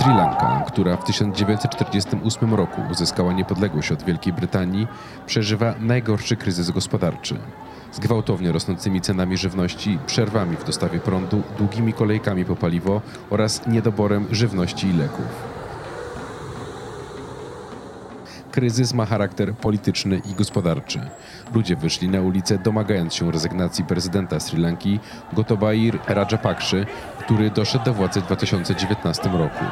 Sri Lanka, która w 1948 roku uzyskała niepodległość od Wielkiej Brytanii, przeżywa najgorszy kryzys gospodarczy. Z gwałtownie rosnącymi cenami żywności, przerwami w dostawie prądu, długimi kolejkami po paliwo oraz niedoborem żywności i leków. Kryzys ma charakter polityczny i gospodarczy. Ludzie wyszli na ulicę domagając się rezygnacji prezydenta Sri Lanki Gotabaya Rajapakszy, który doszedł do władzy w 2019 roku.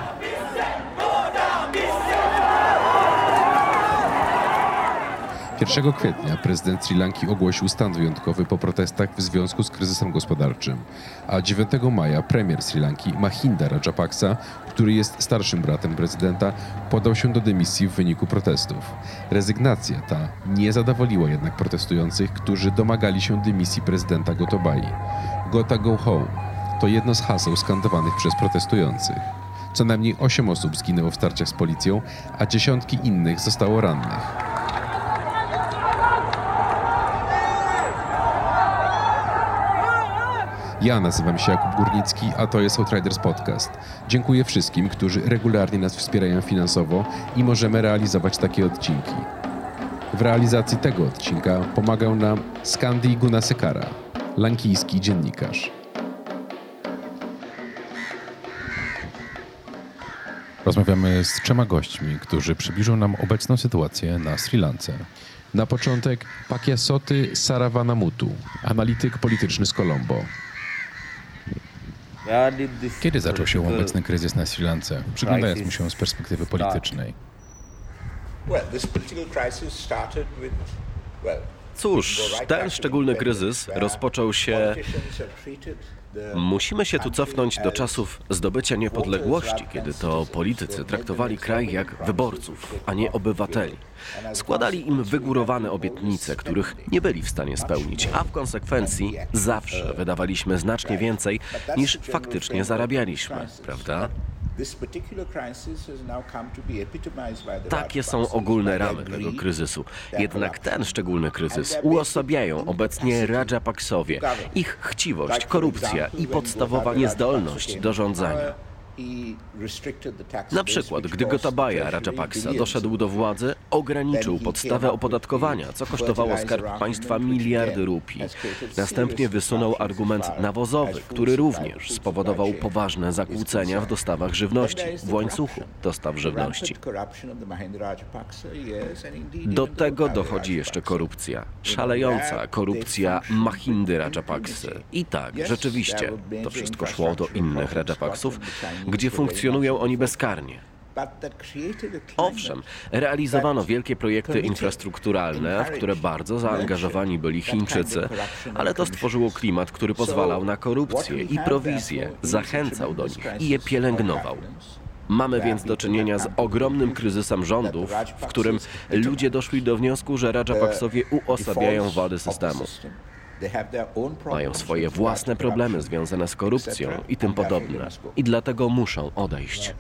1 kwietnia prezydent Sri Lanki ogłosił stan wyjątkowy po protestach w związku z kryzysem gospodarczym, a 9 maja premier Sri Lanki Mahinda Rajapaksa, który jest starszym bratem prezydenta, podał się do dymisji w wyniku protestów. Rezygnacja ta nie zadowoliła jednak protestujących, którzy domagali się dymisji prezydenta Gotobai. Gota go home to jedno z haseł skandowanych przez protestujących. Co najmniej 8 osób zginęło w starciach z policją, a dziesiątki innych zostało rannych. Ja nazywam się Jakub Górnicki, a to jest Outriders Podcast. Dziękuję wszystkim, którzy regularnie nas wspierają finansowo i możemy realizować takie odcinki. W realizacji tego odcinka pomagał nam Skandi Gunasekara, lankijski dziennikarz. Rozmawiamy z trzema gośćmi, którzy przybliżą nam obecną sytuację na Sri Lance. Na początek Pakiasoty Saravanamutu, analityk polityczny z Colombo. Kiedy zaczął się obecny kryzys na Sri Lance, przyglądając mu się z perspektywy politycznej? Cóż, ten szczególny kryzys rozpoczął się Musimy się tu cofnąć do czasów zdobycia niepodległości, kiedy to politycy traktowali kraj jak wyborców, a nie obywateli. Składali im wygórowane obietnice, których nie byli w stanie spełnić, a w konsekwencji zawsze wydawaliśmy znacznie więcej niż faktycznie zarabialiśmy, prawda? Takie są ogólne ramy tego kryzysu. Jednak ten szczególny kryzys uosabiają obecnie Rajapaksowie. Ich chciwość, korupcja i podstawowa niezdolność do rządzania. Na przykład, gdy Gotabaya Rajapaksa doszedł do władzy, ograniczył podstawę opodatkowania, co kosztowało skarb państwa miliardy rupii. Następnie wysunął argument nawozowy, który również spowodował poważne zakłócenia w dostawach żywności, w łańcuchu dostaw żywności. Do tego dochodzi jeszcze korupcja. Szalejąca korupcja Mahindy Rajapaksy. I tak, rzeczywiście, to wszystko szło do innych Rajapaksów, gdzie funkcjonują oni bezkarnie. Owszem, realizowano wielkie projekty infrastrukturalne, w które bardzo zaangażowani byli Chińczycy, ale to stworzyło klimat, który pozwalał na korupcję i prowizję, zachęcał do nich i je pielęgnował. Mamy więc do czynienia z ogromnym kryzysem rządów, w którym ludzie doszli do wniosku, że Rajapaksowie uosabiają wady systemu. Mają swoje własne problemy związane z korupcją i tym podobne. I dlatego muszą odejść.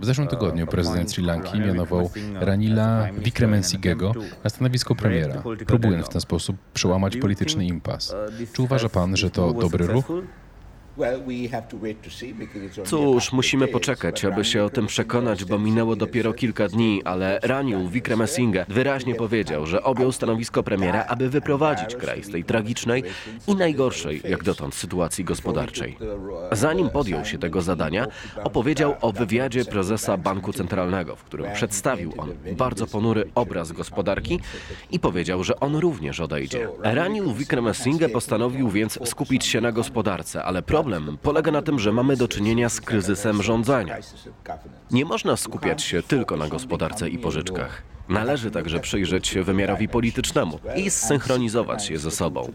W zeszłym tygodniu prezydent Sri Lanki mianował Ranila Wickremesingego na stanowisko premiera, próbując w ten sposób przełamać polityczny impas. Czy uważa pan, że to dobry ruch? Cóż, musimy poczekać, aby się o tym przekonać, bo minęło dopiero kilka dni, ale Raniu Wickremesinghe wyraźnie powiedział, że objął stanowisko premiera, aby wyprowadzić kraj z tej tragicznej i najgorszej jak dotąd sytuacji gospodarczej. Zanim podjął się tego zadania, opowiedział o wywiadzie prezesa Banku Centralnego, w którym przedstawił on bardzo ponury obraz gospodarki i powiedział, że on również odejdzie. Raniu Wickremesinghe postanowił więc skupić się na gospodarce, ale problem Problem polega na tym, że mamy do czynienia z kryzysem rządzenia. Nie można skupiać się tylko na gospodarce i pożyczkach. Należy także przyjrzeć się wymiarowi politycznemu i zsynchronizować je ze sobą.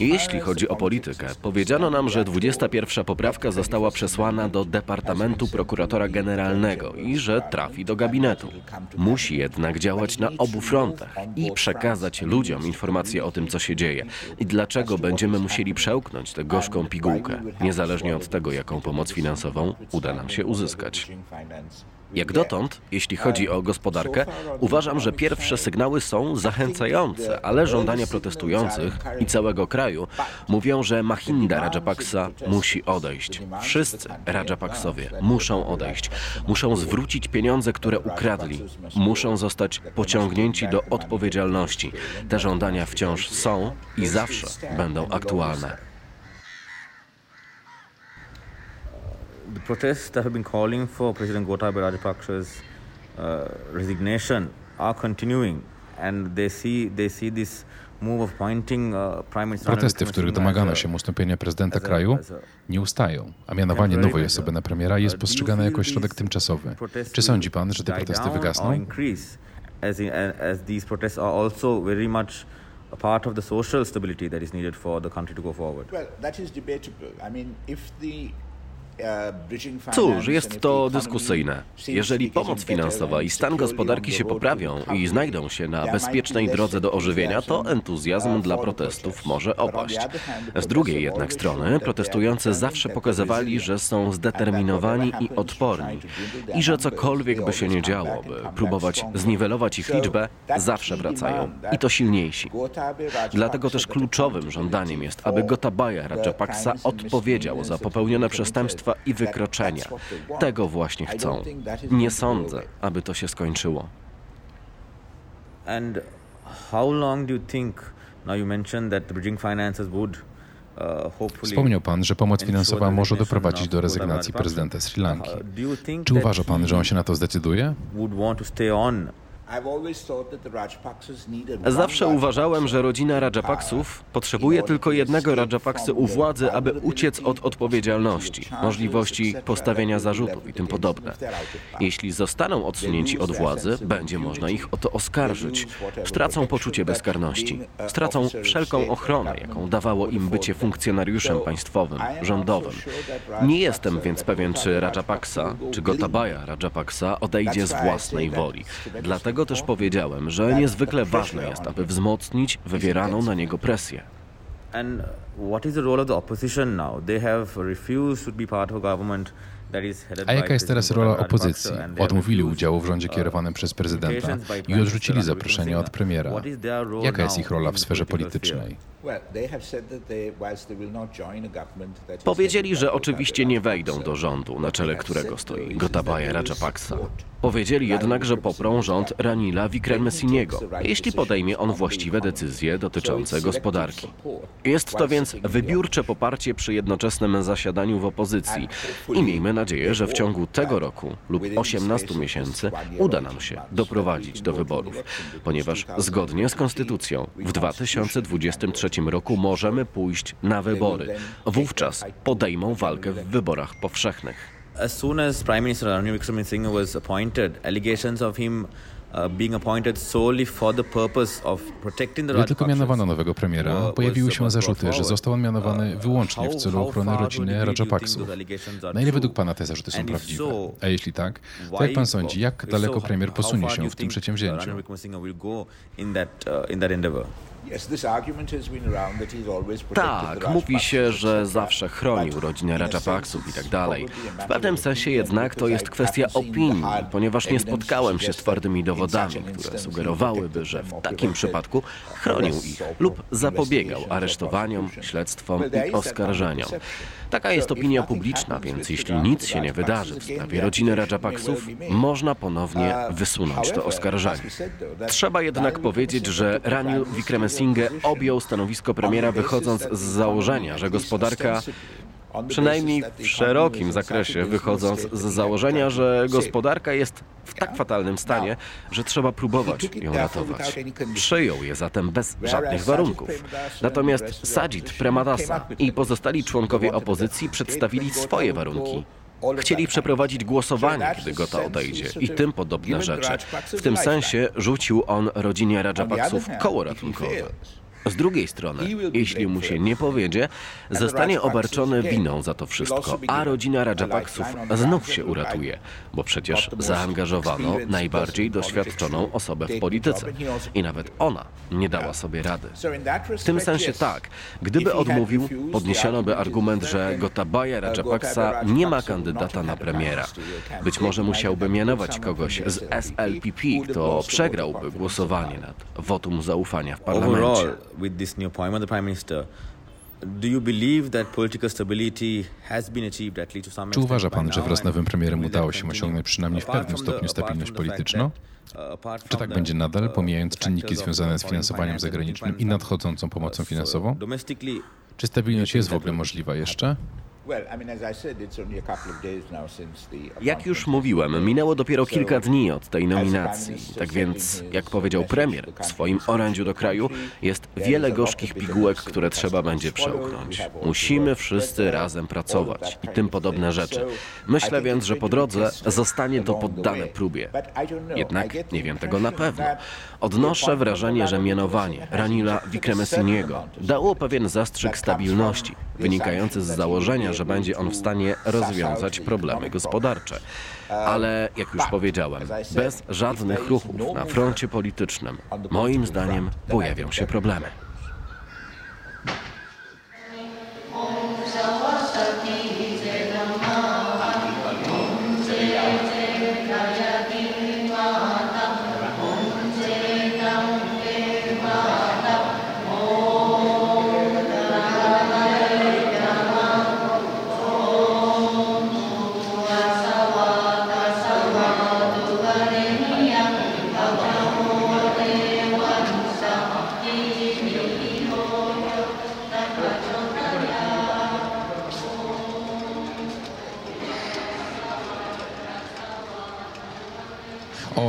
Jeśli chodzi o politykę, powiedziano nam, że 21 poprawka została przesłana do Departamentu Prokuratora Generalnego i że trafi do gabinetu. Musi jednak działać na obu frontach i przekazać ludziom informacje o tym, co się dzieje i dlaczego będziemy musieli przełknąć tę gorzką pigułkę, niezależnie od tego, jaką pomoc finansową uda nam się uzyskać. Jak dotąd, jeśli chodzi o gospodarkę, uważam, że pierwsze sygnały są zachęcające, ale żądania protestujących i całego kraju mówią, że Mahinda Rajapaksa musi odejść. Wszyscy Rajapaksowie muszą odejść. Muszą zwrócić pieniądze, które ukradli. Muszą zostać pociągnięci do odpowiedzialności. Te żądania wciąż są i zawsze będą aktualne. The protests that have been calling for President Gotabaya Rajapaksa's uh, resignation are continuing, and they see they see this move of appointing uh, Prime Minister. Ranil Protesty, w których Wickremesinghe domagano as a- się ustąpienia prezydenta as a- kraju, nie ustają, a mianowanie nowej osoby na premiera jest postrzegane jako środek tymczasowy. Czy sądzi pan, że te protesty wygasną? Increase, as, these protests are also very much a part of the social stability that is needed for the country to go forward. Well, that is debatable. I mean, if the uh, bridging finance Cóż, jest to dyskusyjne. Jeżeli pomoc finansowa i stan gospodarki się poprawią i znajdą się na bezpiecznej drodze do ożywienia, to entuzjazm dla protestów może opaść. Z drugiej jednak strony protestujący zawsze pokazywali, że są zdeterminowani i odporni i że cokolwiek by się nie działo, by próbować zniwelować ich liczbę, zawsze wracają. I to silniejsi. Dlatego też kluczowym żądaniem jest, aby Gotabaya Rajapaksa odpowiedział za popełnione been przestępstwa i wykroczenia. Tego właśnie chcą. Nie sądzę, aby to się skończyło. And how long do you think? Now you mentioned that bridging finances would uh. Wspomniał pan, że pomoc finansowa może doprowadzić do rezygnacji prezydenta Sri Lanki. Uh, Czy uważa pan, że on się na to zdecyduje? Zawsze uważałem, że rodzina Rajapaksów potrzebuje tylko jednego Rajapaksy u władzy, aby uciec od odpowiedzialności, możliwości postawienia zarzutów i tym podobne. Jeśli zostaną odsunięci od władzy, będzie można ich o to oskarżyć. Stracą poczucie bezkarności. Stracą wszelką ochronę, jaką dawało im bycie funkcjonariuszem państwowym, rządowym. Nie jestem więc pewien, czy Rajapaksa, czy Gotabaya Rajapaksa odejdzie z własnej woli. Dlatego też powiedziałem, że niezwykle ważne jest, aby wzmocnić wywieraną na niego presję. And what is the role of the opposition now? They have refused to be part of a government jaka jest teraz rola opozycji? Odmówili udziału w rządzie uh, kierowanym przez prezydenta i odrzucili zaproszenie od premiera. Jaka jest ich rola w sferze politycznej? Powiedzieli, że oczywiście nie wejdą do rządu, na czele którego stoi Gotabaya Rajapaksa. Powiedzieli jednak, że poprą rząd Ranila Wickremesiniego, jeśli podejmie on właściwe decyzje dotyczące gospodarki. Jest to więc wybiórcze poparcie przy jednoczesnym zasiadaniu w opozycji i miejmy nadzieję, że w ciągu tego roku lub 18 miesięcy uda nam się doprowadzić do wyborów, ponieważ zgodnie z konstytucją w 2023 roku możemy pójść na wybory. Wówczas podejmą walkę w wyborach powszechnych. As soon as Prime Minister Ranil Wickremesinghe was appointed, allegations of him uh, being appointed solely for the purpose of protecting the Gdy tylko mianowano nowego premiera, pojawiły się zarzuty, że został on mianowany wyłącznie w celu ochrony rodziny Rajapaksów. Na ile według pana te zarzuty są prawdziwe? A jeśli tak, to jak pan sądzi, jak daleko premier posunie się w tym przedsięwzięciu? Tak, mówi się, że zawsze chronił rodzinę Rajapaksów i tak dalej. W pewnym sensie jednak to jest kwestia opinii, ponieważ nie spotkałem się z twardymi dowodami, które sugerowałyby, że w takim przypadku chronił ich lub zapobiegał aresztowaniom, śledztwom i oskarżeniom. Taka jest opinia publiczna, więc jeśli nic się nie wydarzy w sprawie rodziny Rajapaksów, można ponownie Uh, wysunąć to oskarżenie. Trzeba jednak powiedzieć, że a Wickremesinghe position objął stanowisko premiera wychodząc z założenia, że gospodarka przynajmniej w szerokim zakresie wychodząc z założenia, że gospodarka jest w tak fatalnym stanie, że trzeba próbować ją ratować. Przyjął je zatem bez żadnych warunków. Natomiast Sajid Premadasa i pozostali członkowie opozycji przedstawili swoje warunki. Chcieli przeprowadzić głosowanie, gdy Gota odejdzie i tym podobne rzeczy. W tym sensie rzucił on rodzinie Rajapaksów koło ratunkowe. Z drugiej strony, jeśli mu się nie powiedzie, zostanie obarczony winą za to wszystko, a rodzina Rajapaksów znów się uratuje, bo przecież zaangażowano najbardziej doświadczoną osobę w polityce i nawet ona nie dała sobie rady. W tym sensie tak, gdyby odmówił, podniesiono by argument, że Gotabaya Rajapaksa nie ma kandydata na premiera. Być może musiałby mianować kogoś z SLPP, kto przegrałby głosowanie nad wotum zaufania w parlamencie. With this new appointment the Prime Minister, do you believe that political stability has been achieved at least to some Czy uważa pan, że wraz z nowym premierem udało się osiągnąć przynajmniej w pewnym stopniu stabilność polityczną? uh, Czy tak będzie nadal, uh, pomijając czynniki factors of związane z finansowaniem zagranicznym i nadchodzącą pomocą finansową? Czy stabilność jest w ogóle możliwa jeszcze? Jak już mówiłem, minęło dopiero kilka dni od tej nominacji. Tak więc, jak powiedział premier w swoim orędziu do kraju, jest wiele gorzkich pigułek, które trzeba będzie przełknąć. Musimy wszyscy razem pracować i tym podobne rzeczy. Myślę więc, że po drodze zostanie to poddane próbie. Jednak nie wiem tego na pewno. Odnoszę wrażenie, że mianowanie Ranila Wickremesiniego dało pewien zastrzyk stabilności, wynikający z założenia, że będzie on w stanie rozwiązać problemy gospodarcze. Ale, jak już powiedziałem, bez żadnych ruchów na froncie politycznym, moim zdaniem pojawią się problemy.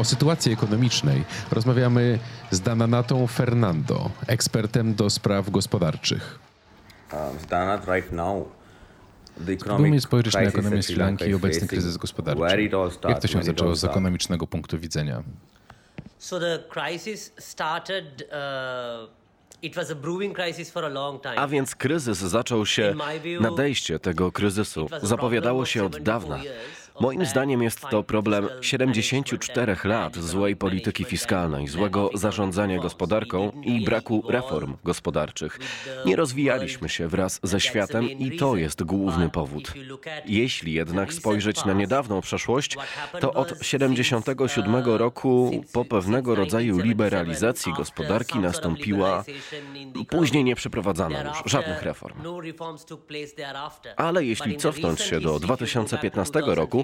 O sytuacji ekonomicznej rozmawiamy z Dananatą Fernando, ekspertem do spraw gospodarczych. Spróbujmy spojrzeć na ekonomię Sri Lanki i obecny kryzys gospodarczy. Jak to się zaczęło z ekonomicznego punktu widzenia? So the crisis started. Uh. A więc kryzys zaczął się, nadejście tego kryzysu zapowiadało się od dawna. Moim zdaniem jest to problem 74 lat złej polityki fiskalnej, złego zarządzania gospodarką i braku reform gospodarczych. Nie rozwijaliśmy się wraz ze światem i to jest główny powód. Jeśli jednak spojrzeć na niedawną przeszłość, to od 77 roku po pewnego rodzaju liberalizacji gospodarki nastąpiła, później nie przeprowadzano już żadnych reform. Ale jeśli cofnąć się do 2015 roku,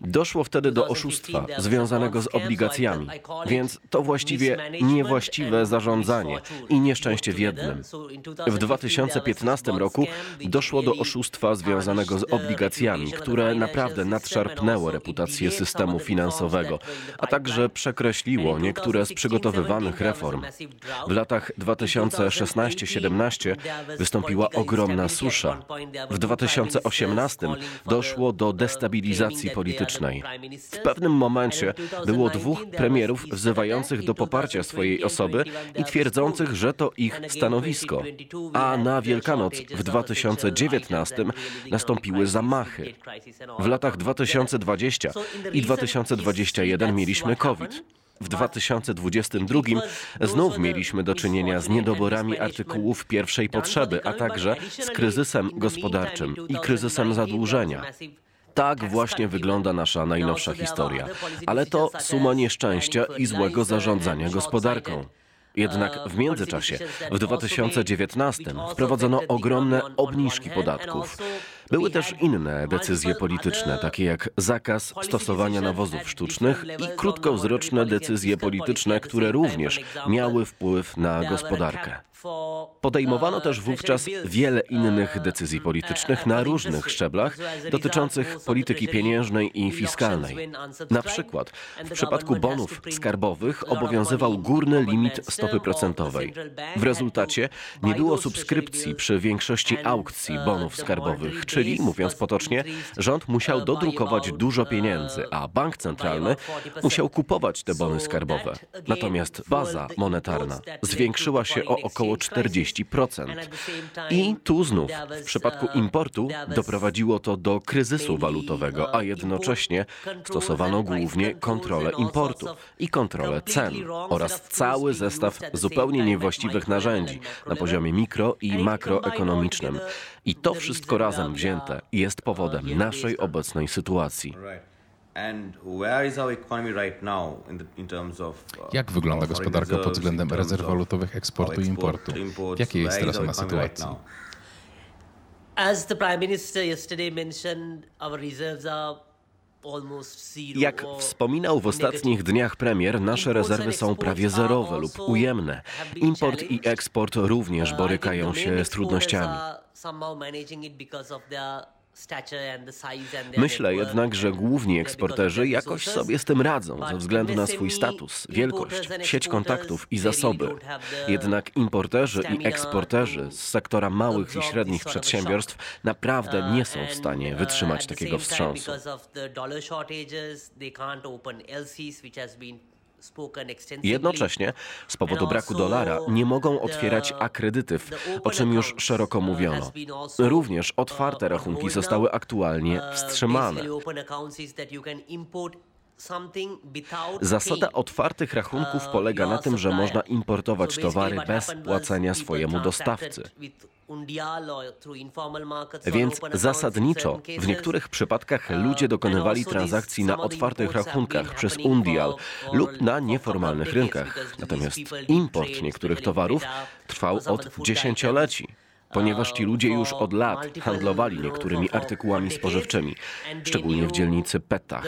doszło wtedy do oszustwa związanego z obligacjami, więc to właściwie niewłaściwe zarządzanie i nieszczęście w jednym. W 2015 roku doszło do oszustwa związanego z obligacjami, które naprawdę nadszarpnęło reputację systemu finansowego, a także przekreśliło niektóre z przygotowywanych reform. W latach 2016-17 wystąpiła ogromna susza. W 2018 doszło do destabilizacji politycznej. W pewnym momencie było dwóch premierów wzywających do poparcia swojej osoby i twierdzących, że to ich stanowisko. A na Wielkanoc w 2019 nastąpiły zamachy. W latach 2020 i 2021 mieliśmy COVID. W 2022 znów mieliśmy do czynienia z niedoborami artykułów pierwszej potrzeby, a także z kryzysem gospodarczym i kryzysem zadłużenia. Tak właśnie wygląda nasza najnowsza historia. Ale to suma nieszczęścia i złego zarządzania gospodarką. Jednak w międzyczasie, w 2019, wprowadzono ogromne obniżki podatków. Były też inne decyzje polityczne, takie jak zakaz stosowania nawozów sztucznych i krótkowzroczne decyzje polityczne, które również miały wpływ na gospodarkę. Podejmowano też wówczas wiele innych decyzji politycznych na różnych szczeblach dotyczących polityki pieniężnej i fiskalnej. Na przykład w przypadku bonów skarbowych obowiązywał górny limit stopy procentowej. W rezultacie nie było subskrypcji przy większości aukcji bonów skarbowych, czyli mówiąc potocznie, rząd musiał dodrukować dużo pieniędzy, a bank centralny musiał kupować te bony skarbowe. Natomiast baza monetarna zwiększyła się o około około 40%. I tu znów, w przypadku importu, doprowadziło to do kryzysu walutowego, a jednocześnie stosowano głównie kontrolę importu i kontrolę cen oraz cały zestaw zupełnie niewłaściwych narzędzi na poziomie mikro i makroekonomicznym. I to wszystko razem wzięte jest powodem naszej obecnej sytuacji. Right. And where is our economy right now in, the, in terms of uh, Jak wygląda gospodarka pod reserves, względem rezerw of walutowych eksportu i importu? jakiej jest teraz our ona economy right sytuacji? now? As the Prime Minister yesterday mentioned, our reserves are almost zero. Jak wspominał w ostatnich dniach premier, nasze rezerwy są prawie zerowe lub ujemne. Import i eksport również borykają się z trudnościami. Myślę jednak, że główni eksporterzy jakoś sobie z tym radzą ze względu na swój status, wielkość, sieć kontaktów i zasoby. Jednak importerzy i eksporterzy z sektora małych i średnich przedsiębiorstw naprawdę nie są w stanie wytrzymać takiego wstrząsu. Jednocześnie z powodu braku dolara nie mogą otwierać akredytyw, o czym już szeroko mówiono. Również otwarte rachunki zostały aktualnie wstrzymane. Zasada otwartych rachunków polega na tym, że można importować towary bez płacenia swojemu dostawcy. Więc zasadniczo w niektórych przypadkach ludzie dokonywali transakcji na otwartych rachunkach przez Undial lub na nieformalnych rynkach. Natomiast import niektórych towarów trwał od dziesięcioleci ponieważ ci ludzie już od lat handlowali niektórymi artykułami spożywczymi, szczególnie w dzielnicy Petach,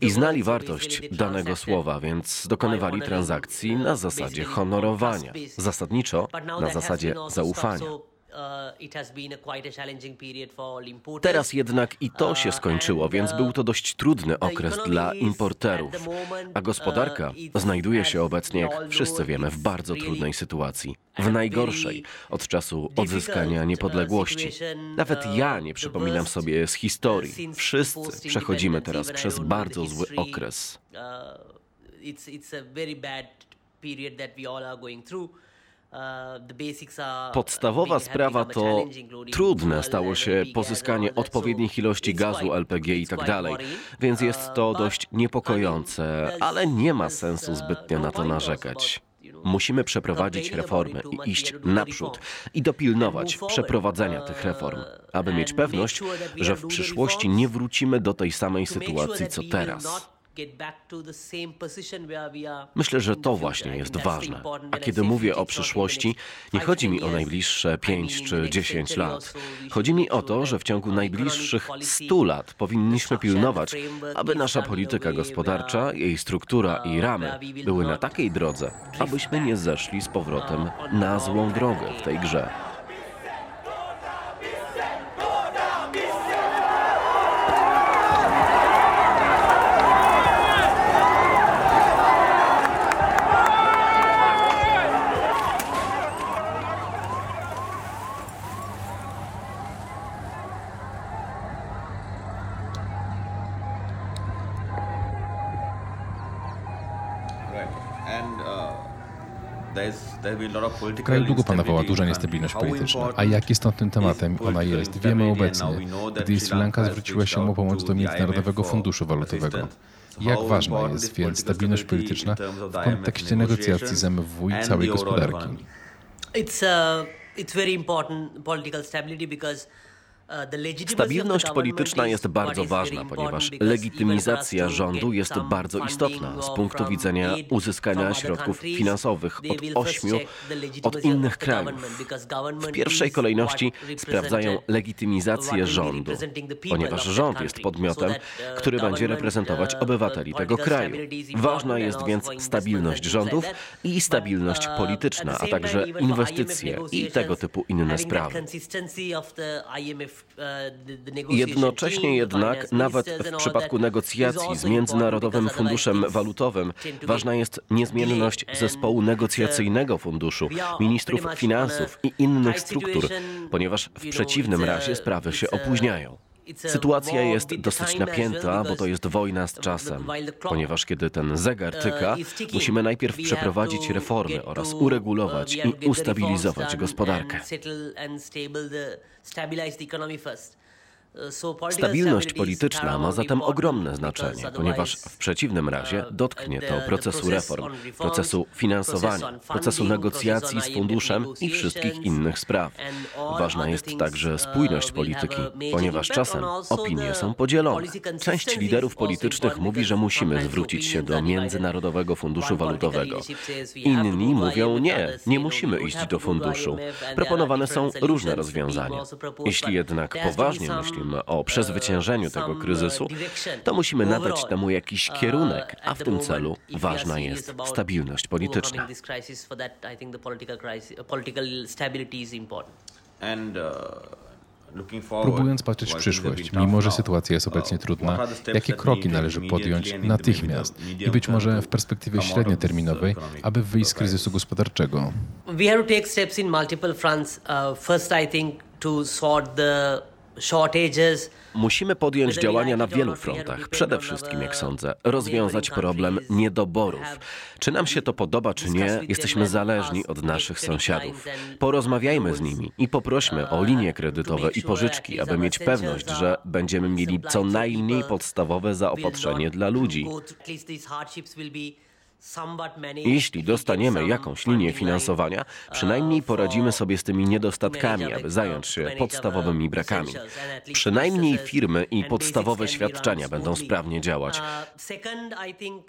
i znali wartość danego słowa, więc dokonywali transakcji na zasadzie honorowania, zasadniczo na zasadzie zaufania. Teraz jednak i to się skończyło, więc był to dość trudny okres dla importerów, a gospodarka znajduje się obecnie, jak wszyscy wiemy, w bardzo trudnej sytuacji. W najgorszej od czasu odzyskania niepodległości. Nawet ja nie przypominam sobie z historii. Wszyscy przechodzimy teraz przez bardzo zły okres. Podstawowa sprawa to trudne stało się pozyskanie odpowiednich ilości gazu LPG i tak dalej, więc jest to dość niepokojące, ale nie ma sensu zbytnio na to narzekać. Musimy przeprowadzić reformy i iść naprzód i dopilnować przeprowadzenia tych reform, aby mieć pewność, że w przyszłości nie wrócimy do tej samej sytuacji co teraz. Myślę, że to właśnie jest ważne. A kiedy mówię o przyszłości, nie chodzi mi o najbliższe 5 czy 10 lat. Chodzi mi o to, że w ciągu najbliższych 100 lat powinniśmy pilnować, aby nasza polityka gospodarcza, jej struktura i ramy były na takiej drodze, abyśmy nie zeszli z powrotem na złą drogę w tej grze. Right. And uh, there's there will be a lot of W kraju długo panowała duża niestabilność polityczna. A jak istotnym tematem is ona jest, wiemy obecnie, gdy Sri Lanka zwróciła się o pomoc do Międzynarodowego Funduszu Walutowego. Jak ważna jest więc stabilność polityczna w kontekście negocjacji z MFW i całej gospodarki? It's uh, it's very important political stability because Stabilność polityczna jest bardzo ważna, ponieważ legitymizacja rządu jest bardzo istotna z punktu widzenia uzyskania środków finansowych od ośmiu od innych krajów. W pierwszej kolejności sprawdzają legitymizację rządu, ponieważ rząd jest podmiotem, który będzie reprezentować obywateli tego kraju. Ważna jest więc stabilność rządów i stabilność polityczna, a także inwestycje i tego typu inne sprawy. Negotiation Jednocześnie jednak, nawet w przypadku negocjacji z Międzynarodowym Funduszem Walutowym, ważna jest niezmienność zespołu negocjacyjnego funduszu, ministrów finansów a i innych struktur, ponieważ w przeciwnym razie sprawy się a- opóźniają. Sytuacja jest dosyć napięta, bo to jest wojna z czasem, ponieważ kiedy ten zegar tyka, musimy najpierw przeprowadzić reformy oraz uregulować i ustabilizować gospodarkę. Stabilność polityczna ma zatem ogromne znaczenie, ponieważ w przeciwnym razie dotknie to procesu reform, procesu finansowania, procesu negocjacji z funduszem i wszystkich innych spraw. Ważna jest także spójność polityki, ponieważ czasem opinie są podzielone. Część liderów politycznych mówi, że musimy zwrócić się do Międzynarodowego Funduszu Walutowego. Inni mówią nie, nie musimy iść do funduszu. Proponowane są różne rozwiązania. Jeśli jednak poważnie myślimy, myślimy o przezwyciężeniu tego kryzysu, to musimy nadać temu jakiś kierunek, a w tym celu ważna jest stabilność polityczna. Próbując patrzeć w przyszłość, mimo że sytuacja jest obecnie trudna, jakie kroki należy podjąć natychmiast i być może w perspektywie średnioterminowej, aby wyjść z kryzysu gospodarczego? We have to take steps in multiple fronts. Uh, first, I think to sort the Musimy podjąć działania na wielu frontach. Przede wszystkim, jak sądzę, rozwiązać problem niedoborów. Czy nam się to podoba, czy nie, jesteśmy zależni od naszych sąsiadów. Porozmawiajmy z nimi i poprośmy o linie kredytowe i pożyczki, aby mieć pewność, że będziemy mieli co najmniej podstawowe zaopatrzenie dla ludzi. Jeśli dostaniemy jakąś linię finansowania, przynajmniej poradzimy sobie z tymi niedostatkami, aby zająć się podstawowymi brakami. Przynajmniej firmy i podstawowe świadczenia będą sprawnie działać.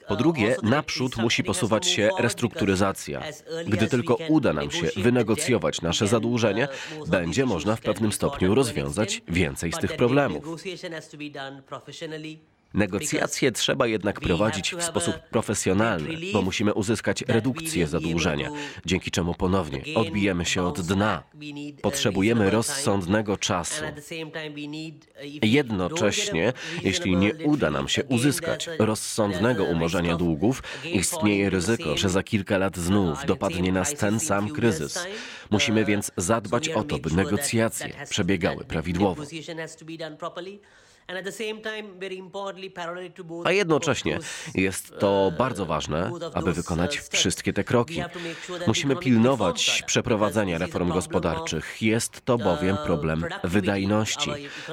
Po drugie, naprzód musi posuwać się restrukturyzacja. Gdy tylko uda nam się wynegocjować nasze zadłużenie, będzie można w pewnym stopniu rozwiązać więcej z tych problemów. Negocjacje trzeba jednak prowadzić w sposób profesjonalny, bo musimy uzyskać redukcję zadłużenia, dzięki czemu ponownie odbijemy się od dna. Potrzebujemy rozsądnego czasu. Jednocześnie, jeśli nie uda nam się uzyskać rozsądnego umorzenia długów, istnieje ryzyko, że za kilka lat znów dopadnie nas ten sam kryzys. Musimy więc zadbać o to, by negocjacje przebiegały prawidłowo. A jednocześnie jest to uh, bardzo ważne, aby wykonać uh, wszystkie te kroki. Musimy pilnować przeprowadzenia reform gospodarczych. Jest to bowiem problem wydajności.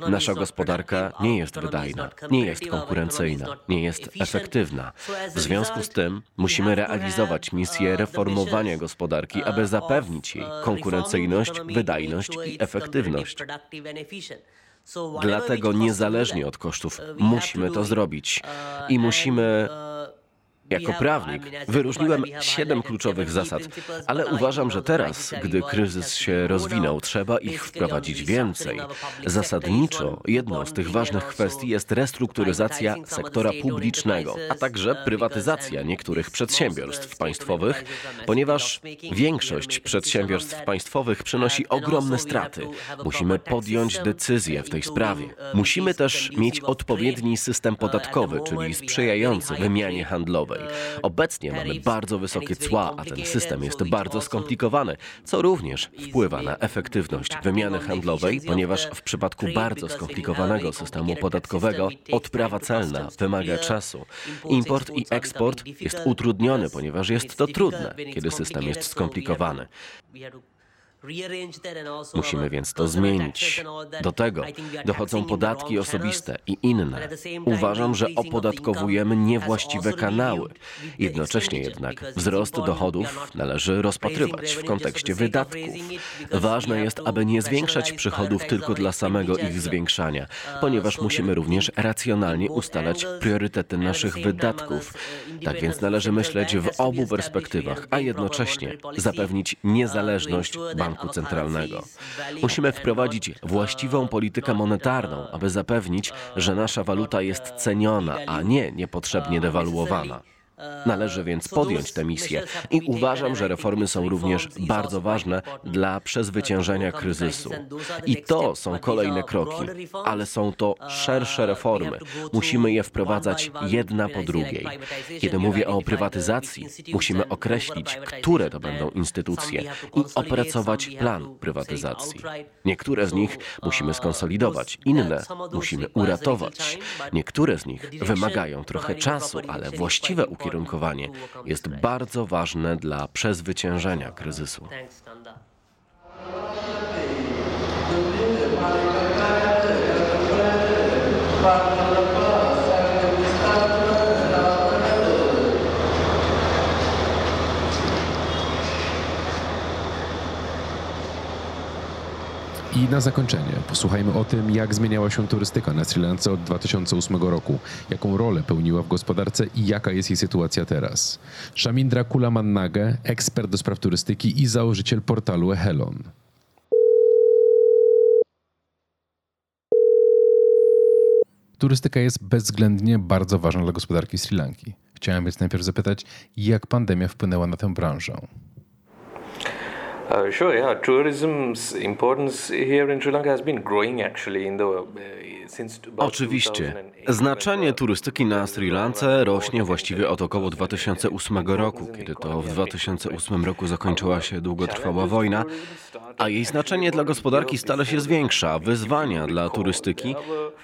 Nasza gospodarka nie jest wydajna, nie jest konkurencyjna, nie jest efektywna. W związku z tym musimy realizować misję reformowania gospodarki, aby zapewnić jej konkurencyjność, wydajność i efektywność. Dlatego niezależnie od kosztów musimy to zrobić i musimy jako prawnik wyróżniłem siedem kluczowych zasad, ale uważam, że teraz, gdy kryzys się rozwinął, trzeba ich wprowadzić więcej. Zasadniczo jedną z tych ważnych kwestii jest restrukturyzacja sektora publicznego, a także prywatyzacja niektórych przedsiębiorstw państwowych, ponieważ większość przedsiębiorstw państwowych przynosi ogromne straty. Musimy podjąć decyzję w tej sprawie. Musimy też mieć odpowiedni system podatkowy, czyli sprzyjający wymianie handlowej. Obecnie mamy bardzo wysokie cła, a ten system jest bardzo skomplikowany, co również wpływa na efektywność wymiany handlowej, ponieważ w przypadku bardzo skomplikowanego systemu podatkowego odprawa celna wymaga czasu. Import i eksport jest utrudniony, ponieważ jest to trudne, kiedy system jest skomplikowany. Musimy więc to zmienić. Do tego dochodzą podatki osobiste i inne. Uważam, że opodatkowujemy niewłaściwe kanały. Jednocześnie jednak wzrost dochodów należy rozpatrywać w kontekście wydatków. Ważne jest, aby nie zwiększać przychodów tylko dla samego ich zwiększania, ponieważ musimy również racjonalnie ustalać priorytety naszych wydatków. Tak więc należy myśleć w obu perspektywach, a jednocześnie zapewnić niezależność banków banku centralnego. Musimy wprowadzić właściwą politykę monetarną, aby zapewnić, że nasza waluta jest ceniona, a nie niepotrzebnie dewaluowana. Należy więc podjąć tę misję i uważam, że reformy są również bardzo ważne dla przezwyciężenia kryzysu. I to są kolejne kroki, ale są to szersze reformy. Musimy je wprowadzać jedna po drugiej. Kiedy mówię o prywatyzacji, musimy określić, które to będą instytucje i opracować plan prywatyzacji. Niektóre z nich musimy skonsolidować, inne musimy uratować. Niektóre z nich wymagają trochę czasu, ale właściwe ukierunkowanie jest bardzo ważne dla przezwyciężenia kryzysu. I na zakończenie posłuchajmy o tym, jak zmieniała się turystyka na Sri Lance od 2008 roku, jaką rolę pełniła w gospodarce i jaka jest jej sytuacja teraz. Shamindra Kulamannage, ekspert do spraw turystyki i założyciel portalu Ehelon. Turystyka jest bezwzględnie bardzo ważna dla gospodarki Sri Lanki. Chciałem więc najpierw zapytać, jak pandemia wpłynęła na tę branżę. Uh, sure, yeah. Tourism's importance here in Sri Lanka has been growing actually in the uh, Oczywiście. 2008. Znaczenie turystyki na Sri Lance rośnie właściwie od około 2008 roku, kiedy to w 2008 roku zakończyła się długotrwała wojna, a jej znaczenie dla gospodarki stale się zwiększa. Wyzwania dla turystyki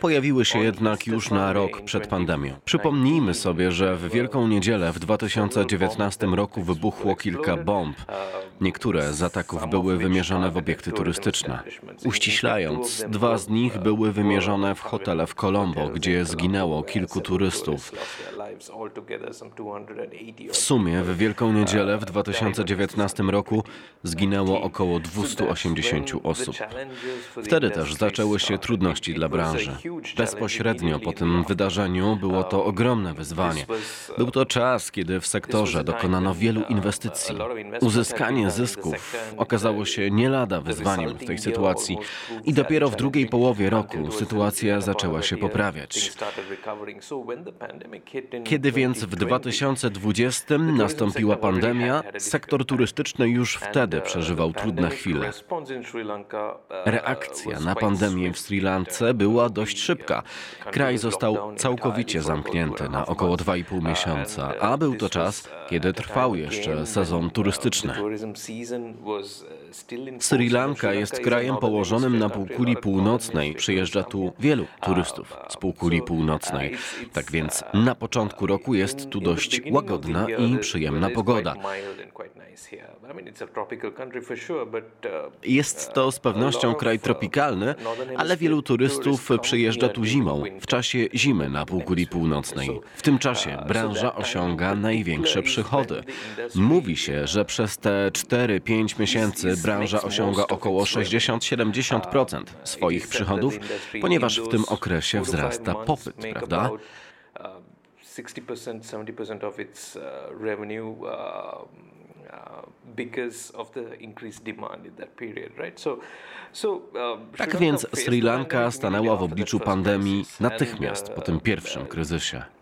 pojawiły się jednak już na rok przed pandemią. Przypomnijmy sobie, że w Wielką Niedzielę w 2019 roku wybuchło kilka bomb. Niektóre z ataków były wymierzone w obiekty turystyczne. Uściślając, dwa z nich były wymierzone w hotele w Colombo, gdzie zginęło kilku turystów. W sumie w Wielką Niedzielę w 2019 roku zginęło około 280 osób. Wtedy też zaczęły się trudności dla branży. Bezpośrednio po tym wydarzeniu było to ogromne wyzwanie. Był to czas, kiedy w sektorze dokonano wielu inwestycji. Uzyskanie zysków okazało się nie lada wyzwaniem w tej sytuacji i dopiero w drugiej połowie roku sytuacja zaczęła się poprawiać. Kiedy więc w 2020 nastąpiła pandemia, sektor turystyczny już wtedy przeżywał trudne chwile. Reakcja na pandemię w Sri Lance była dość szybka. Kraj został całkowicie zamknięty na około 2,5 miesiąca, a był to czas, kiedy trwał jeszcze sezon turystyczny. Sri Lanka jest krajem położonym na półkuli północnej. Przyjeżdża tu wielu turystów z półkuli północnej. Tak więc na początku roku jest tu dość łagodna i przyjemna pogoda. Jest to z pewnością kraj tropikalny, ale wielu turystów przyjeżdża tu zimą, w czasie zimy na półkuli północnej. W tym czasie branża osiąga największe przychody. Mówi się, że przez te 4-5 miesięcy branża osiąga około 60-70% swoich przychodów, ponieważ w tym okresie wzrasta popyt, prawda? 60%, 70% of its uh, revenue Tak więc Sri Lanka stanęła w obliczu pandemii natychmiast po tym uh, pierwszym kryzysie.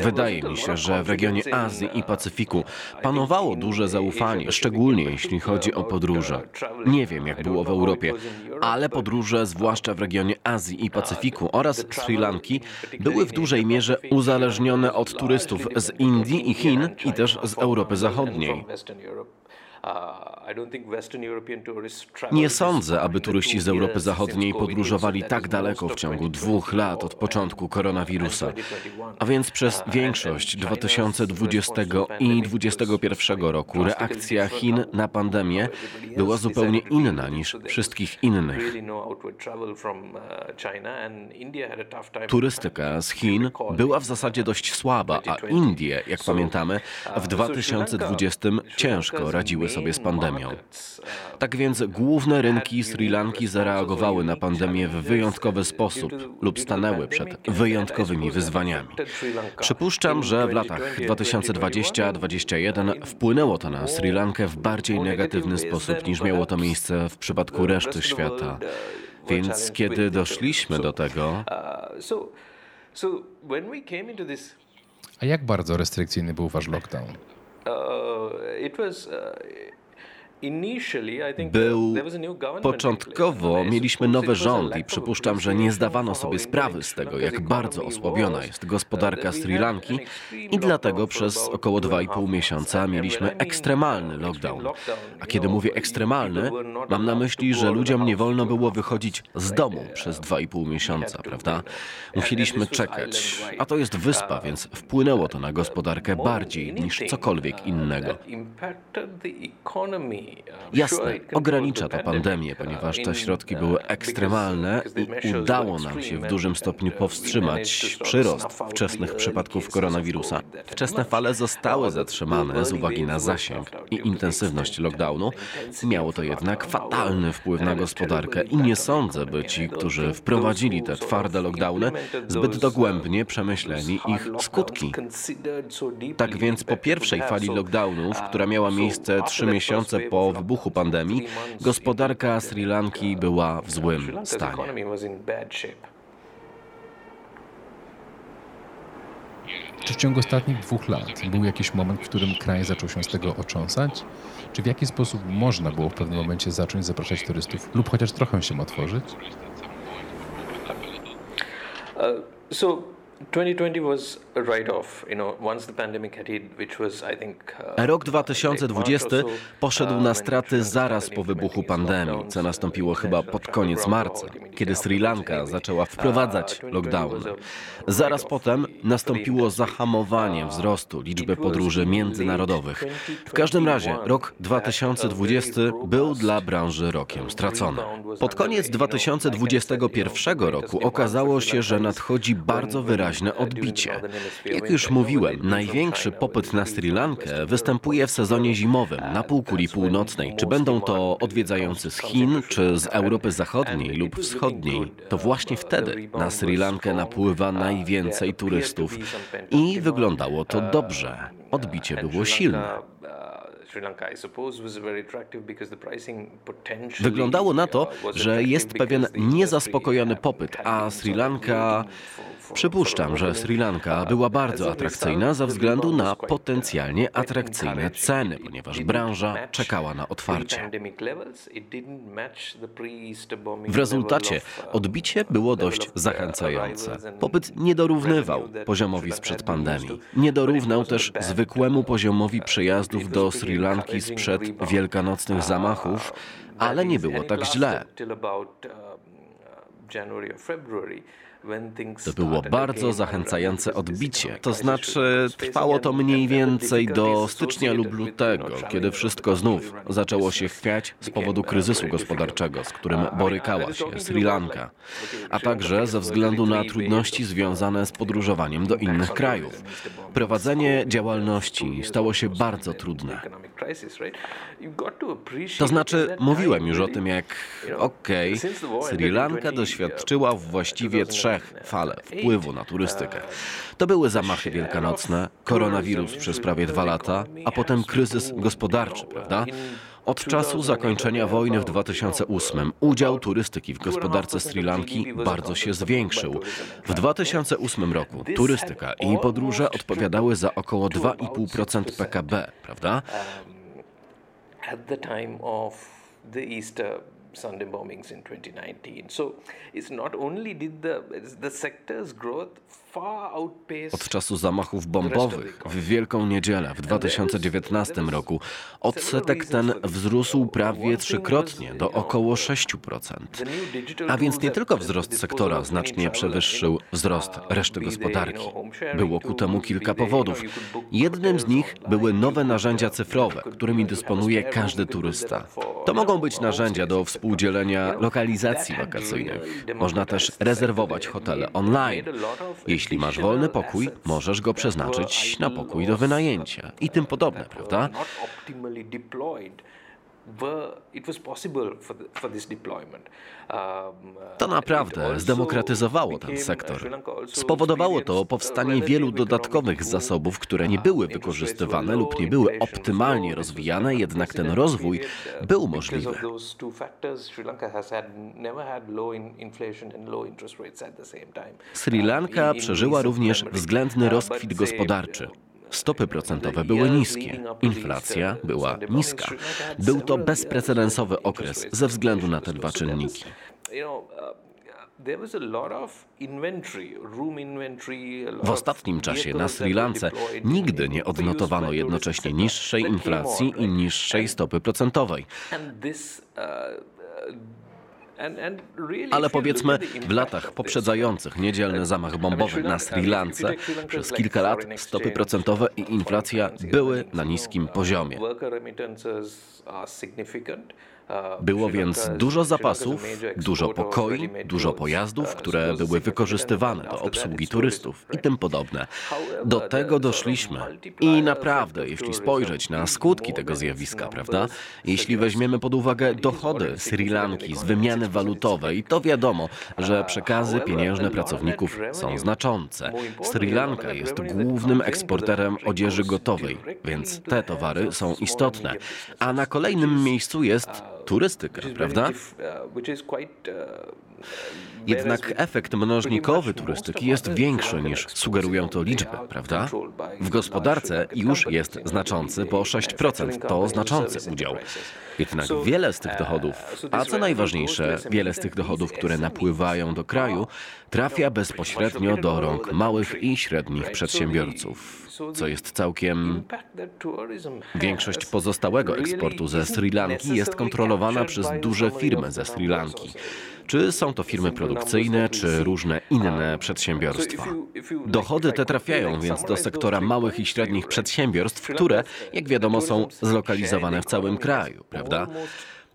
Wydaje mi się, że w regionie confidence Azji i uh, Pacyfiku panowało in duże zaufanie, szczególnie jeśli chodzi o podróże. uh. Nie wiem, jak było w Europie, ale podróże, zwłaszcza w regionie Azji i Pacyfiku oraz Sri Lanki, były w dużej mierze uzależnione od turystów z Indii i Chin i też z Europy Zachodniej. Nie sądzę, aby turyści z Europy Zachodniej podróżowali tak daleko w ciągu dwóch lat od początku koronawirusa. A więc przez większość 2020 i 2021 roku reakcja Chin na pandemię była zupełnie inna niż wszystkich innych. Turystyka z Chin była w zasadzie dość słaba, a Indie, jak pamiętamy, w 2020 ciężko radziły sobie z pandemią. Tak więc główne rynki Sri Lanki zareagowały na pandemię w wyjątkowy sposób lub stanęły przed wyjątkowymi wyzwaniami. Przypuszczam, że w latach 2020-2021 wpłynęło to na Sri Lankę w bardziej negatywny sposób niż miało to miejsce w przypadku reszty świata. Więc kiedy doszliśmy do tego, A jak bardzo restrykcyjny był wasz lockdown? Był government in początkowo mieliśmy nowy rząd i przypuszczam, że nie zdawano sobie sprawy z tego, jak bardzo osłabiona jest gospodarka Uh, Sri Lanki i dlatego przez około two and a half 2,5 months. miesiąca mieliśmy ekstremalny uh, lockdown. A kiedy mówię ekstremalny, mam na myśli, że ludziom nie wolno było wychodzić z domu Uh, przez 2,5 miesiąca, prawda? Musieliśmy czekać. A to jest wyspa, Uh, więc wpłynęło to na gospodarkę bardziej niż cokolwiek uh, innego. Jasne, ogranicza to pandemię, ponieważ te środki były ekstremalne i udało nam się w dużym stopniu powstrzymać przyrost wczesnych przypadków koronawirusa. Wczesne fale zostały zatrzymane z uwagi na zasięg i intensywność lockdownu. Miało to jednak fatalny wpływ na gospodarkę i nie sądzę, by ci, którzy wprowadzili te twarde lockdowny, zbyt dogłębnie przemyśleli ich skutki. Tak więc po pierwszej fali lockdownów, która miała miejsce trzy miesiące wave po wybuchu pandemii, gospodarka Sri Lanki była w złym stanie. Czy w ciągu ostatnich dwóch lat był jakiś moment, w którym kraj zaczął się z tego otrząsać? Czy w jaki sposób można było w pewnym momencie zacząć zapraszać turystów lub chociaż trochę się otworzyć? Uh, so 2020 was a write-off, you know, once the pandemic had hit, which was, I think, Rok late 2020 March or so, poszedł na straty zaraz po wybuchu pandemii, co nastąpiło chyba pod koniec marca, kiedy Sri Lanka zaczęła wprowadzać 2020 lockdowny. was a Zaraz potem nastąpiło zahamowanie wzrostu liczby podróży międzynarodowych. W każdym razie 2021 rok that a 2020 very był dla branży rokiem straconym. Pod koniec underway. You know, like I said, you know, 2021 the roku okazało się, że nadchodzi bardzo when, wyraźne odbicie. Jak już mówiłem, największy popyt na Sri Lankę występuje w sezonie zimowym na półkuli północnej. Czy będą to odwiedzający z Chin czy z. Europy Zachodniej lub Wschodniej? To właśnie wtedy na Sri Lankę napływa najwięcej turystów i wyglądało to dobrze. Odbicie było silne. Wyglądało na to, że jest pewien niezaspokojony popyt, a Sri Lanka... Przypuszczam, że. Sri Lanka była bardzo atrakcyjna ze względu na potencjalnie atrakcyjne ceny, ponieważ branża czekała na otwarcie. W rezultacie odbicie było dość zachęcające. Popyt nie dorównywał poziomowi sprzed pandemii. Nie dorównał też zwykłemu poziomowi przyjazdów do Sri Lanki sprzed wielkanocnych zamachów, ale nie było tak źle. January or February. To było bardzo zachęcające odbicie. To znaczy trwało to mniej więcej do stycznia lub lutego, kiedy wszystko znów zaczęło się chwiać z powodu uh, kryzysu gospodarczego, z którym Uh, borykała się Sri Lanka, okay, a także ze względu na trudności związane z podróżowaniem do impacts innych krajów. Prowadzenie działalności stało się bardzo trudne. to znaczy, mówiłem już o tym, jak okej, war Sri Lanka 20, doświadczyła uh, właściwie trzech 2008, fale wpływu na turystykę. To były zamachy wielkanocne, koronawirus przez prawie dwa lata, a potem kryzys gospodarczy, prawda? Od czasu zakończenia wojny w 2008 udział turystyki w gospodarce Sri Lanki bardzo się zwiększył. W 2008 roku turystyka i podróże odpowiadały za około 2,5% PKB, prawda? at the time of the Easter Sunday bombings in 2019. So it's not only did the the sector's growth Od czasu zamachów bombowych w Wielką Niedzielę w 2019 roku odsetek ten wzrósł prawie trzykrotnie do około 6%. A więc nie tylko wzrost sektora znacznie przewyższył wzrost reszty gospodarki. Było ku temu kilka powodów. Jednym z nich były nowe narzędzia cyfrowe, którymi dysponuje każdy turysta. To mogą być narzędzia do współdzielenia lokalizacji wakacyjnych. Można też rezerwować hotele online. Jeśli masz wolny pokój, możesz go przeznaczyć na pokój do wynajęcia i tym podobne, prawda? To it naprawdę also zdemokratyzowało ten uh, sektor. Spowodowało to experienced, powstanie uh, wielu dodatkowych zasobów, które nie Uh, były wykorzystywane lub nie były optymalnie rozwijane, jednak ten rozwój uh, był możliwy. Sri Lanka Uh, przeżyła również względny Uh, rozkwit gospodarczy. Stopy procentowe były niskie, inflacja była niska. Był to bezprecedensowy okres ze względu na te dwa czynniki. W ostatnim czasie na Sri Lance nigdy nie odnotowano jednocześnie niższej inflacji i niższej stopy procentowej. Ale powiedzmy, w latach poprzedzających niedzielny zamach bombowy na Sri Lance przez kilka lat stopy procentowe i inflacja były na niskim poziomie. Było więc dużo zapasów, dużo pokoi, dużo pojazdów, które były wykorzystywane do obsługi turystów i tym podobne. Do tego doszliśmy. I naprawdę, jeśli spojrzeć na skutki tego zjawiska, prawda? Jeśli weźmiemy pod uwagę dochody Sri Lanki z wymiany walutowej, to wiadomo, że przekazy pieniężne pracowników są znaczące. Sri Lanka jest głównym eksporterem odzieży gotowej, więc te towary są istotne. A na kolejnym miejscu jest turystyka, prawda? Jednak efekt mnożnikowy turystyki jest większy niż sugerują to liczby, prawda? W gospodarce już jest znaczący, bo 6% to znaczący udział. Jednak wiele z tych dochodów, a co najważniejsze, wiele z tych dochodów, które napływają do kraju, trafia bezpośrednio do rąk małych i średnich przedsiębiorców, co jest całkiem Większość pozostałego eksportu ze Sri Lanki jest kontrolowana przez duże firmy ze Sri Lanki. Czy są to firmy produkcyjne, czy różne inne przedsiębiorstwa. Dochody te trafiają więc do sektora małych i średnich przedsiębiorstw, które, jak wiadomo, są zlokalizowane w całym kraju, prawda?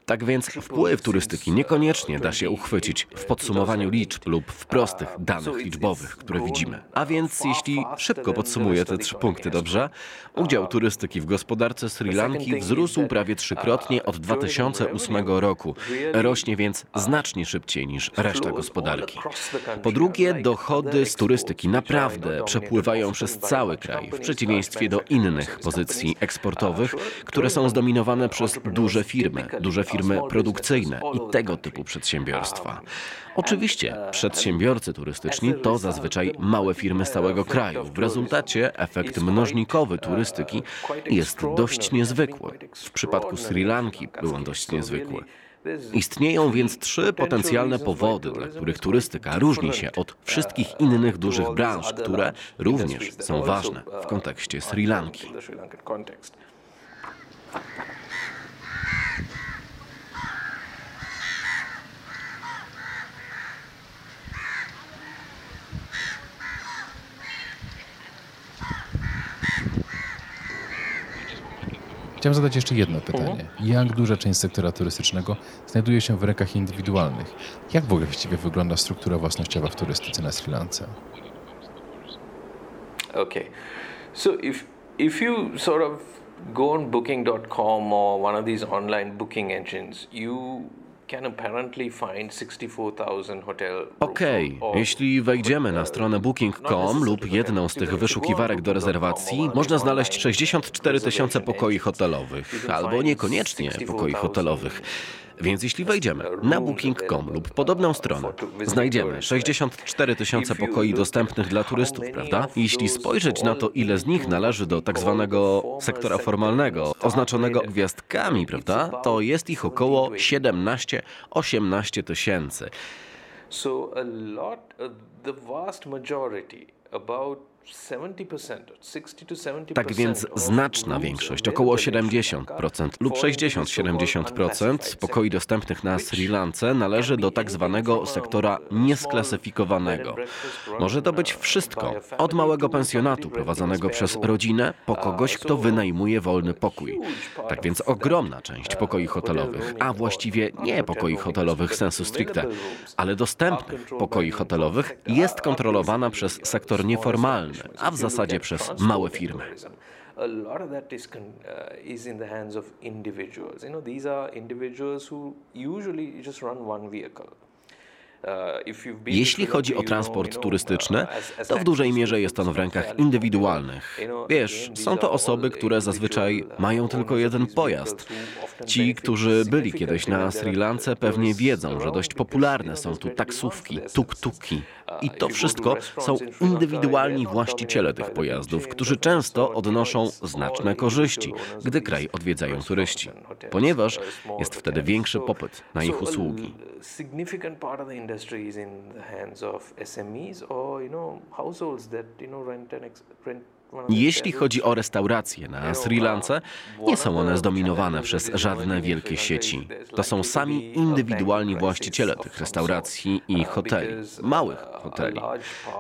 Tak więc wpływ turystyki niekoniecznie da się uchwycić w podsumowaniu liczb lub w prostych danych liczbowych, które widzimy. A więc jeśli szybko podsumuję te trzy punkty, dobrze? Udział turystyki w gospodarce Sri Lanki wzrósł prawie trzykrotnie od 2008 roku. Rośnie więc znacznie szybciej niż reszta gospodarki. Po drugie, dochody z turystyki naprawdę przepływają przez cały kraj, w przeciwieństwie do innych pozycji eksportowych, które są zdominowane przez duże firmy, duże firmy produkcyjne i tego typu przedsiębiorstwa. Oczywiście przedsiębiorcy turystyczni to zazwyczaj małe firmy z całego kraju. W rezultacie efekt mnożnikowy turystyki jest dość niezwykły. W przypadku Sri Lanki był on dość niezwykły. Istnieją więc trzy potencjalne powody, dla których turystyka różni się od wszystkich innych dużych branż, które również są ważne w kontekście Sri Lanki. Chciałem zadać jeszcze jedno pytanie. Jak duża część sektora turystycznego znajduje się w rękach indywidualnych? Jak w ogóle właściwie wygląda struktura własnościowa w turystyce na Sri Lance? Okay. So if if you sort of go on booking.com or one of these online booking engines, you can apparently find 64,000 hotel rooms. Okej, or- jeśli wejdziemy na stronę booking.com lub jedną z tych wyszukiwarek do rezerwacji, można znaleźć 64 tysiące pokoi hotelowych, albo niekoniecznie pokoi hotelowych. Więc jeśli wejdziemy na booking.com lub podobną stronę, znajdziemy 64 tysiące pokoi dostępnych dla turystów, prawda? Jeśli spojrzeć na to, ile z nich należy do tak zwanego sektora formalnego, oznaczonego gwiazdkami, prawda? To jest ich około 17-18 tysięcy. So a lot, uh, the vast majority, about 70%, 60 to 70%. Tak więc znaczna większość, około available in Sri 70% Lanka lub fall into the so-called 60-70% unclassified pokoi dostępnych na Sri Lance należy do tak zwanego sektora niesklasyfikowanego. Może to być wszystko, od małego pensjonatu prowadzonego przez rodzinę po kogoś, kto wynajmuje wolny pokój. Tak więc ogromna część pokoi hotelowych, a właściwie nie pokoi hotelowych sensu stricte, ale dostępnych pokoi hotelowych jest kontrolowana przez sektor nieformalny, a w zasadzie przez małe firmy. a. Uh, Jeśli chodzi o transport turystyczny, uh, to w dużej mierze jest on w rękach indywidualnych. Wiesz, są to osoby, które zazwyczaj mają tylko jeden pojazd. Ci, którzy byli kiedyś na Sri Lance, pewnie wiedzą, że dość popularne są tu taksówki, tuk-tuki. I to wszystko są indywidualni właściciele tych pojazdów, którzy często odnoszą znaczne korzyści, gdy kraj odwiedzają turyści, ponieważ jest wtedy większy popyt na ich usługi. industries in the hands of SMEs or you know households that you know rent and rent Jeśli chodzi o restauracje na Sri Lance, nie są one zdominowane przez żadne wielkie sieci. To są sami indywidualni właściciele tych restauracji i hoteli, małych hoteli.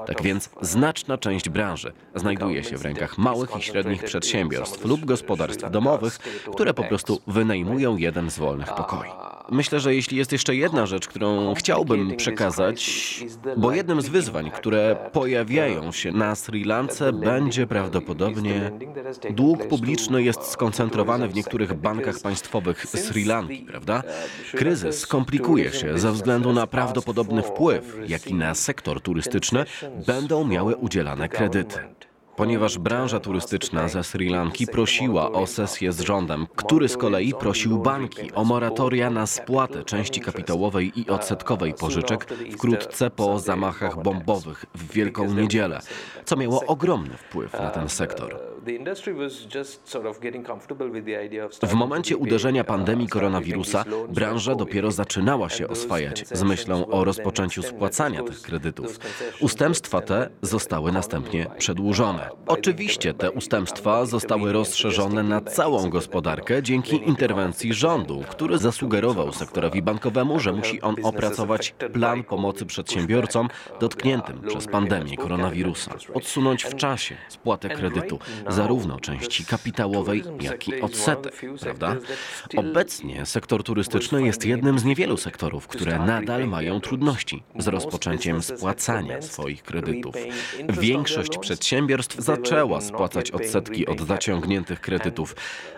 Tak więc znaczna część branży znajduje się w rękach małych i średnich przedsiębiorstw lub gospodarstw domowych, które po prostu wynajmują jeden z wolnych pokoi. Myślę, że jeśli jest jeszcze jedna rzecz, którą chciałbym przekazać, bo jednym z wyzwań, które pojawiają się na Sri Lance, będzie prawdopodobnie dług publiczny jest skoncentrowany w niektórych bankach państwowych Sri Lanki, prawda? Kryzys skomplikuje się ze względu na prawdopodobny wpływ, jaki na sektor turystyczny będą miały udzielane kredyty ponieważ branża turystyczna ze Sri Lanki prosiła o sesję z rządem, który z kolei prosił banki o moratoria na spłatę części kapitałowej i odsetkowej pożyczek wkrótce po zamachach bombowych w Wielką Niedzielę, co miało ogromny wpływ na ten sektor. W momencie uderzenia pandemii koronawirusa branża dopiero zaczynała się oswajać z myślą o rozpoczęciu spłacania tych kredytów. Ustępstwa te zostały następnie przedłużone. Oczywiście te ustępstwa zostały rozszerzone na całą gospodarkę dzięki interwencji rządu, który zasugerował sektorowi bankowemu, że musi on opracować plan pomocy przedsiębiorcom dotkniętym przez pandemię koronawirusa, odsunąć w czasie spłatę kredytu, zarówno części kapitałowej, jak i odsetek, prawda? Obecnie sektor turystyczny jest jednym z niewielu sektorów, które nadal mają trudności z rozpoczęciem spłacania swoich kredytów. Większość przedsiębiorstw zaczęła spłacać odsetki od zaciągniętych kredytów,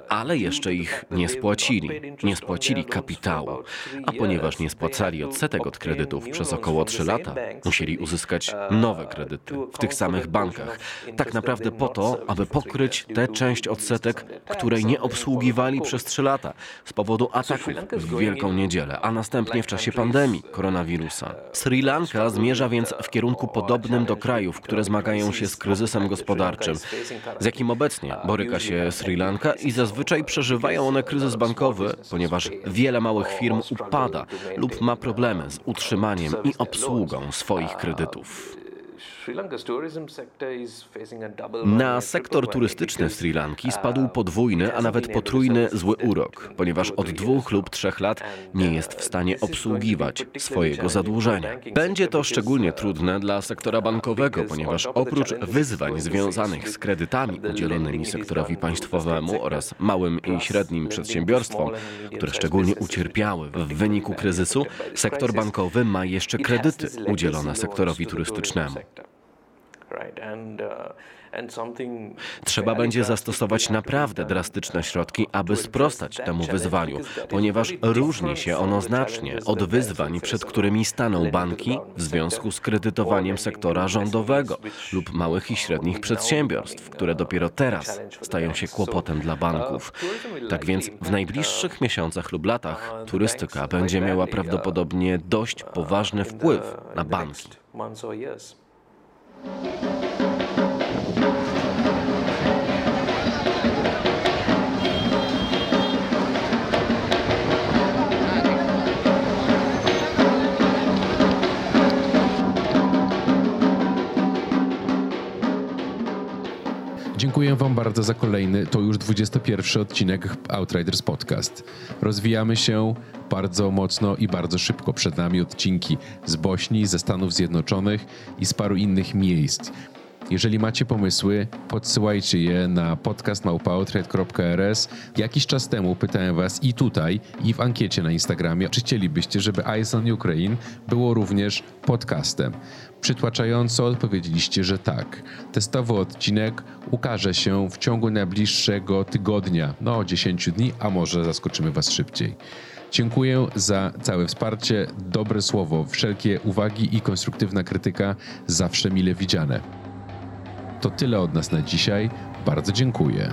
ale jeszcze ich nie spłacili. Nie spłacili kapitału, a ponieważ nie spłacali odsetek od kredytów przez około 3 lata, musieli uzyskać nowe kredyty w tych samych bankach. Tak naprawdę po to, aby pokryć tę część odsetek, której nie obsługiwali przez 3 lata z powodu ataków w Wielką Niedzielę, a następnie w czasie pandemii koronawirusa. Sri Lanka zmierza więc w kierunku podobnym do krajów, które zmagają się z kryzysem gospodarczym, z jakim obecnie boryka się Sri Lanka i zazwyczaj przeżywają one kryzys bankowy, ponieważ wiele małych firm upada lub ma problemy z utrzymaniem i obsługą swoich kredytów. Na sektor turystyczny Sri Lanki spadł podwójny, a nawet potrójny zły urok, ponieważ od dwóch lub trzech lat nie jest w stanie obsługiwać swojego zadłużenia. Będzie to szczególnie trudne dla sektora bankowego, ponieważ oprócz wyzwań związanych z kredytami udzielonymi sektorowi państwowemu oraz małym i średnim przedsiębiorstwom, które szczególnie ucierpiały w wyniku kryzysu, sektor bankowy ma jeszcze kredyty udzielone sektorowi turystycznemu. Uh, Trzeba będzie zastosować naprawdę drastyczne środki, aby sprostać temu wyzwaniu, ponieważ różni się ono znacznie od wyzwań, przed którymi staną banki w związku z kredytowaniem sektora rządowego lub małych i średnich przedsiębiorstw, które dopiero teraz stają się kłopotem dla banków. Tak więc w najbliższych miesiącach lub latach turystyka będzie miała prawdopodobnie dość poważny wpływ na banki. Thank you. Dziękuję Wam bardzo za kolejny, to już 21 odcinek Outriders Podcast. Rozwijamy się bardzo mocno i bardzo szybko. Przed nami odcinki z Bośni, ze Stanów Zjednoczonych i z paru innych miejsc. Jeżeli macie pomysły, podsyłajcie je na podcastmałpaoutred.rs. Jakiś czas temu pytałem was i tutaj, i w ankiecie na Instagramie, czy chcielibyście, żeby Eyes on Ukraine było również podcastem. Przytłaczająco odpowiedzieliście, że tak. Testowy odcinek ukaże się w ciągu najbliższego tygodnia, no 10 dni, a może zaskoczymy was szybciej. Dziękuję za całe wsparcie, dobre słowo, wszelkie uwagi i konstruktywna krytyka zawsze mile widziane. To tyle od nas na dzisiaj. Bardzo dziękuję.